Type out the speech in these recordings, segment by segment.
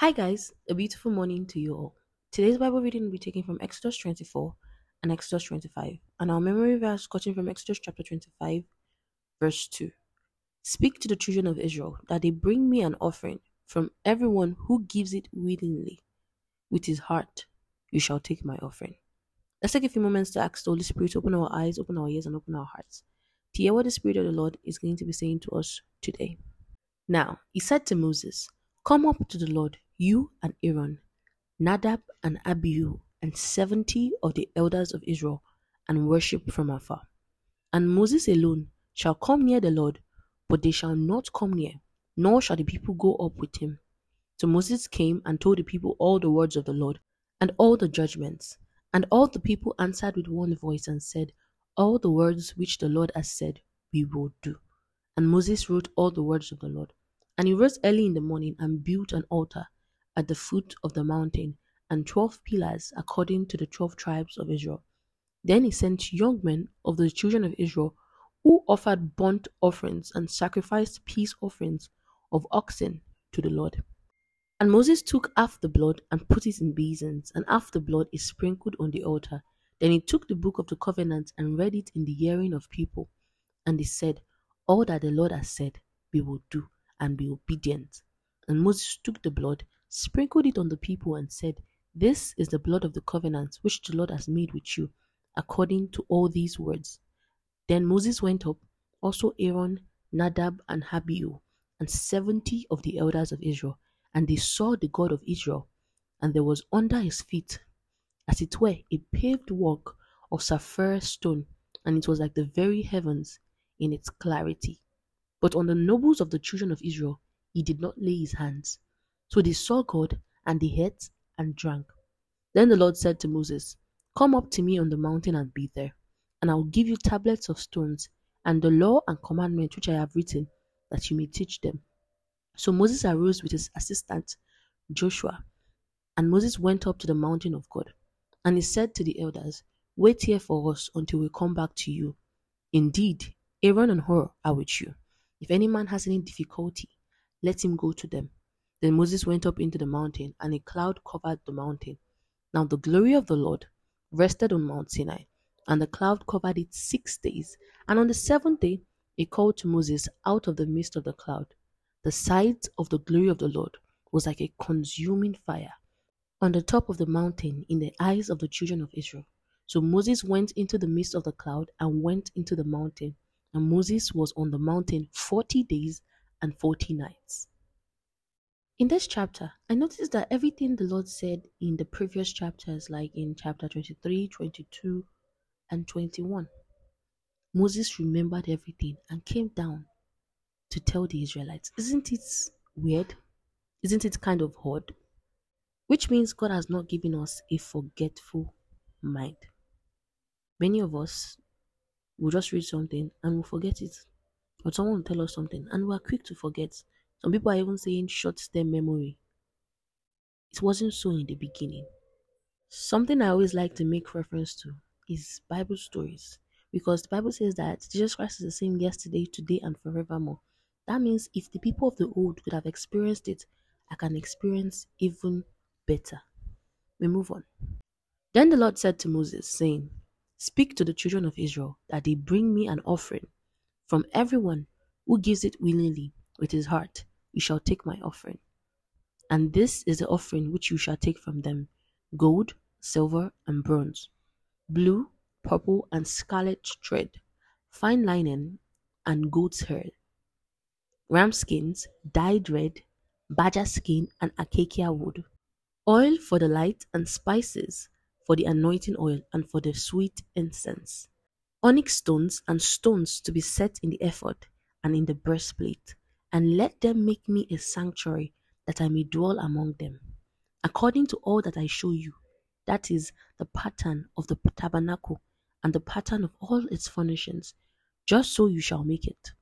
Hi, guys. A beautiful morning to you all. Today's Bible reading will be taken from Exodus 24 and Exodus 25, and our memory verse gotten from Exodus chapter 25, verse 2. Speak to the children of Israel that they bring me an offering from everyone who gives it willingly. With his heart, you shall take my offering. Let's take a few moments to ask the Holy Spirit to open our eyes, open our ears, and open our hearts to hear what the Spirit of the Lord is going to be saying to us today. Now, he said to Moses, Come up to the Lord, you and Aaron, Nadab and Abihu, and seventy of the elders of Israel, and worship from afar. And Moses alone shall come near the Lord, but they shall not come near, nor shall the people go up with him. So Moses came and told the people all the words of the Lord, and all the judgments. And all the people answered with one voice and said, All the words which the Lord has said, we will do. And Moses wrote all the words of the Lord. And he rose early in the morning and built an altar at the foot of the mountain and twelve pillars according to the twelve tribes of Israel. Then he sent young men of the children of Israel who offered burnt offerings and sacrificed peace offerings of oxen to the Lord. And Moses took half the blood and put it in basins, and half the blood is sprinkled on the altar. Then he took the book of the covenant and read it in the hearing of people. And he said, All that the Lord has said, we will do and be obedient. And Moses took the blood, sprinkled it on the people, and said, This is the blood of the covenant which the Lord has made with you, according to all these words. Then Moses went up, also Aaron, Nadab, and Abihu, and seventy of the elders of Israel, and they saw the God of Israel, and there was under his feet, as it were, a paved walk of sapphire stone, and it was like the very heavens in its clarity. But on the nobles of the children of Israel he did not lay his hands. So they saw God, and they ate and drank. Then the Lord said to Moses, Come up to me on the mountain and be there, and I will give you tablets of stones, and the law and commandment which I have written, that you may teach them. So Moses arose with his assistant Joshua, and Moses went up to the mountain of God. And he said to the elders, Wait here for us until we come back to you. Indeed, Aaron and Hur are with you. If any man has any difficulty, let him go to them. Then Moses went up into the mountain, and a cloud covered the mountain. Now the glory of the Lord rested on Mount Sinai, and the cloud covered it six days. And on the seventh day, he called to Moses out of the midst of the cloud. The sight of the glory of the Lord was like a consuming fire on the top of the mountain in the eyes of the children of Israel. So Moses went into the midst of the cloud and went into the mountain. And Moses was on the mountain 40 days and 40 nights. In this chapter, I noticed that everything the Lord said in the previous chapters, like in chapter 23, 22, and 21, Moses remembered everything and came down to tell the Israelites. Isn't it weird? Isn't it kind of odd? Which means God has not given us a forgetful mind. Many of us will just read something and we'll forget it. Or someone will tell us something and we're quick to forget. Some people are even saying short term memory. It wasn't so in the beginning. Something I always like to make reference to is Bible stories. Because the Bible says that Jesus Christ is the same yesterday, today, and forevermore. That means if the people of the old could have experienced it, I can experience even better. We move on. Then the Lord said to Moses, saying, Speak to the children of Israel that they bring me an offering. From everyone who gives it willingly with his heart, you shall take my offering. And this is the offering which you shall take from them gold, silver, and bronze, blue, purple, and scarlet thread, fine linen, and goat's hair, ram skins, dyed red, badger skin, and acacia wood, oil for the light, and spices for the anointing oil and for the sweet incense, onyx stones and stones to be set in the ephod and in the breastplate, and let them make me a sanctuary that I may dwell among them, according to all that I show you. That is the pattern of the tabernacle and the pattern of all its furnishings. Just so you shall make it.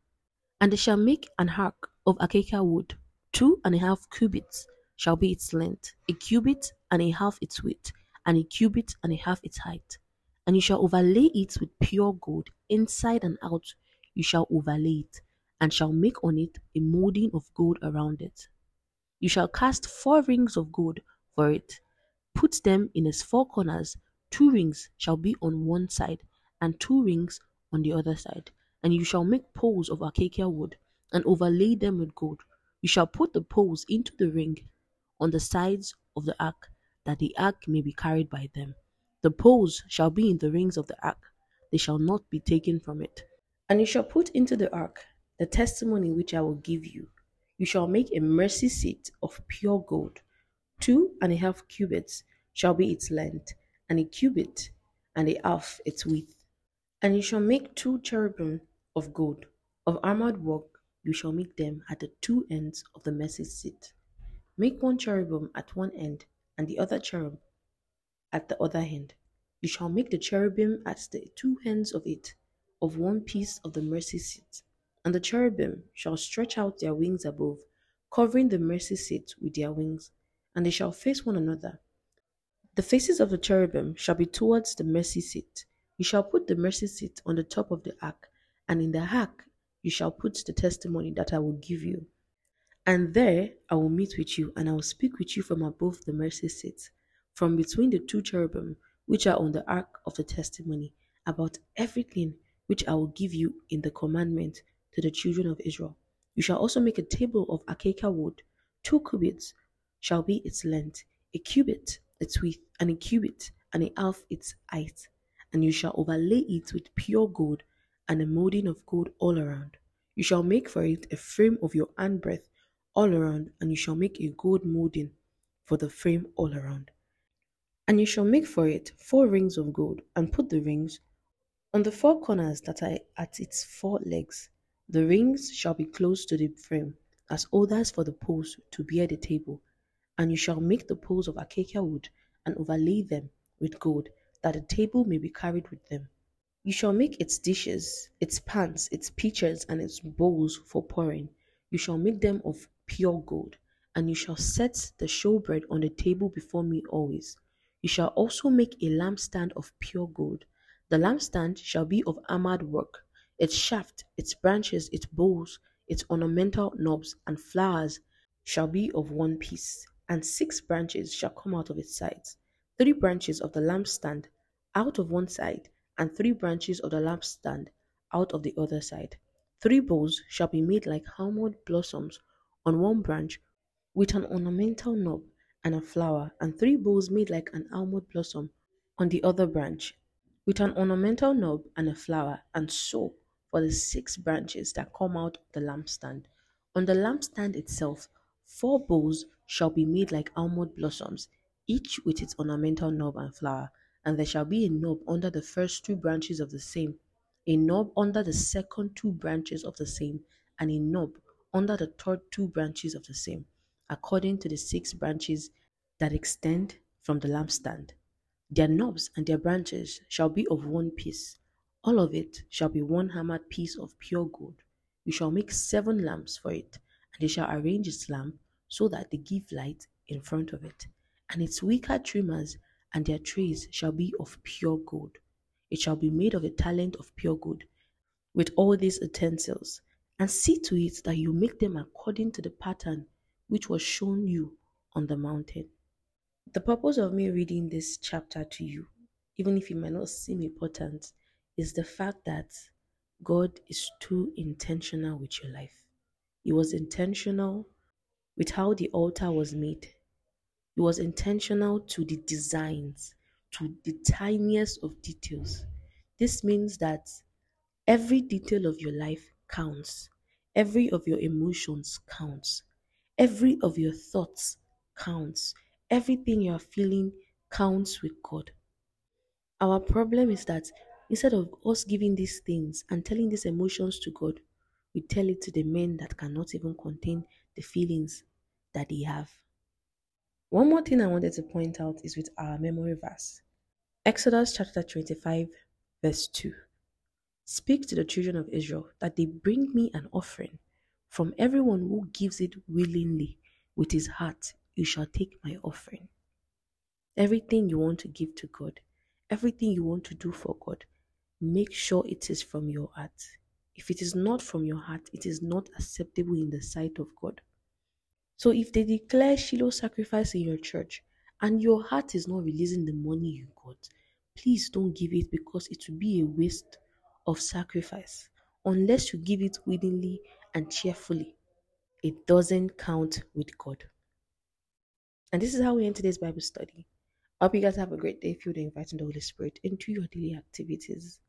And they shall make an ark of acacia wood, two and a half cubits shall be its length, a cubit and a half its width, and a cubit and a half its height. And you shall overlay it with pure gold, inside and out you shall overlay it, and shall make on it a molding of gold around it. You shall cast four rings of gold for it. Put them in its four corners. Two rings shall be on one side, and two rings on the other side. And you shall make poles of acacia wood, and overlay them with gold. You shall put the poles into the ring on the sides of the ark, that the ark may be carried by them. The poles shall be in the rings of the ark, they shall not be taken from it. And you shall put into the ark the testimony which I will give you. You shall make a mercy seat of pure gold. Two and a half cubits shall be its length, and a cubit and a half its width. And you shall make two cherubim of gold, of armored work, you shall make them at the two ends of the mercy seat. Make one cherubim at one end, and the other cherub at the other end. You shall make the cherubim at the two ends of it, of one piece of the mercy seat. And the cherubim shall stretch out their wings above, covering the mercy seat with their wings, and they shall face one another. The faces of the cherubim shall be towards the mercy seat. You shall put the mercy seat on the top of the ark, and in the ark you shall put the testimony that I will give you. And there I will meet with you, and I will speak with you from above the mercy seat, from between the two cherubim which are on the ark of the testimony, about everything which I will give you in the commandment to the children of Israel. You shall also make a table of acacia wood. Two cubits shall be its length, a cubit its width, and a cubit and a half its height. And you shall overlay it with pure gold and a molding of gold all around. You shall make for it a frame of your handbreadth all around, and you shall make a gold molding for the frame all around. And you shall make for it four rings of gold, and put the rings on the four corners that are at its four legs. The rings shall be close to the frame, as holders for the poles to bear the table. And you shall make the poles of acacia wood, and overlay them with gold, that the table may be carried with them. You shall make its dishes, its pans, its pitchers, and its bowls for pouring. You shall make them of pure gold, and you shall set the showbread on the table before me always. You shall also make a lampstand of pure gold. The lampstand shall be of armored work, its shaft, its branches, its bowls, its ornamental knobs, and flowers shall be of one piece, and six branches shall come out of its sides. Three branches of the lampstand out of one side, and three branches of the lampstand out of the other side. Three bowls shall be made like almond blossoms on one branch with an ornamental knob and a flower, and three bowls made like an almond blossom on the other branch with an ornamental knob and a flower, and so for the six branches that come out of the lampstand. On the lampstand itself, four bowls shall be made like almond blossoms, each with its ornamental knob and flower, and there shall be a knob under the first two branches of the same, a knob under the second two branches of the same, and a knob under the third two branches of the same, according to the six branches that extend from the lampstand. Their knobs and their branches shall be of one piece. All of it shall be one hammered piece of pure gold. You shall make seven lamps for it, and they shall arrange its lamp so that they give light in front of it. And its wicker trimmers and their trays shall be of pure gold. It shall be made of a talent of pure gold, with all these utensils, and see to it that you make them according to the pattern which was shown you on the mountain. The purpose of me reading this chapter to you, even if it might not seem important, is the fact that God is too intentional with your life. He was intentional with how the altar was made. He was intentional to the designs, to the tiniest of details. This means that every detail of your life counts. Every of your emotions counts. Every of your thoughts counts. Everything you are feeling counts with God. Our problem is that instead of us giving these things and telling these emotions to God, we tell it to the men that cannot even contain the feelings that they have. One more thing I wanted to point out is with our memory verse Exodus chapter 25, verse 2. Speak to the children of Israel that they bring me an offering. From everyone who gives it willingly with his heart, you shall take my offering. Everything you want to give to God, everything you want to do for God, make sure it is from your heart. If it is not from your heart, it is not acceptable in the sight of God. So if they declare Shiloh sacrifice in your church and your heart is not releasing the money you got, please don't give it because it will be a waste of sacrifice unless you give it willingly and cheerfully. It doesn't count with God. And this is how we end today's Bible study. I hope you guys have a great day filled with inviting the Holy Spirit into your daily activities.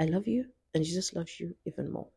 I love you, and Jesus loves you even more.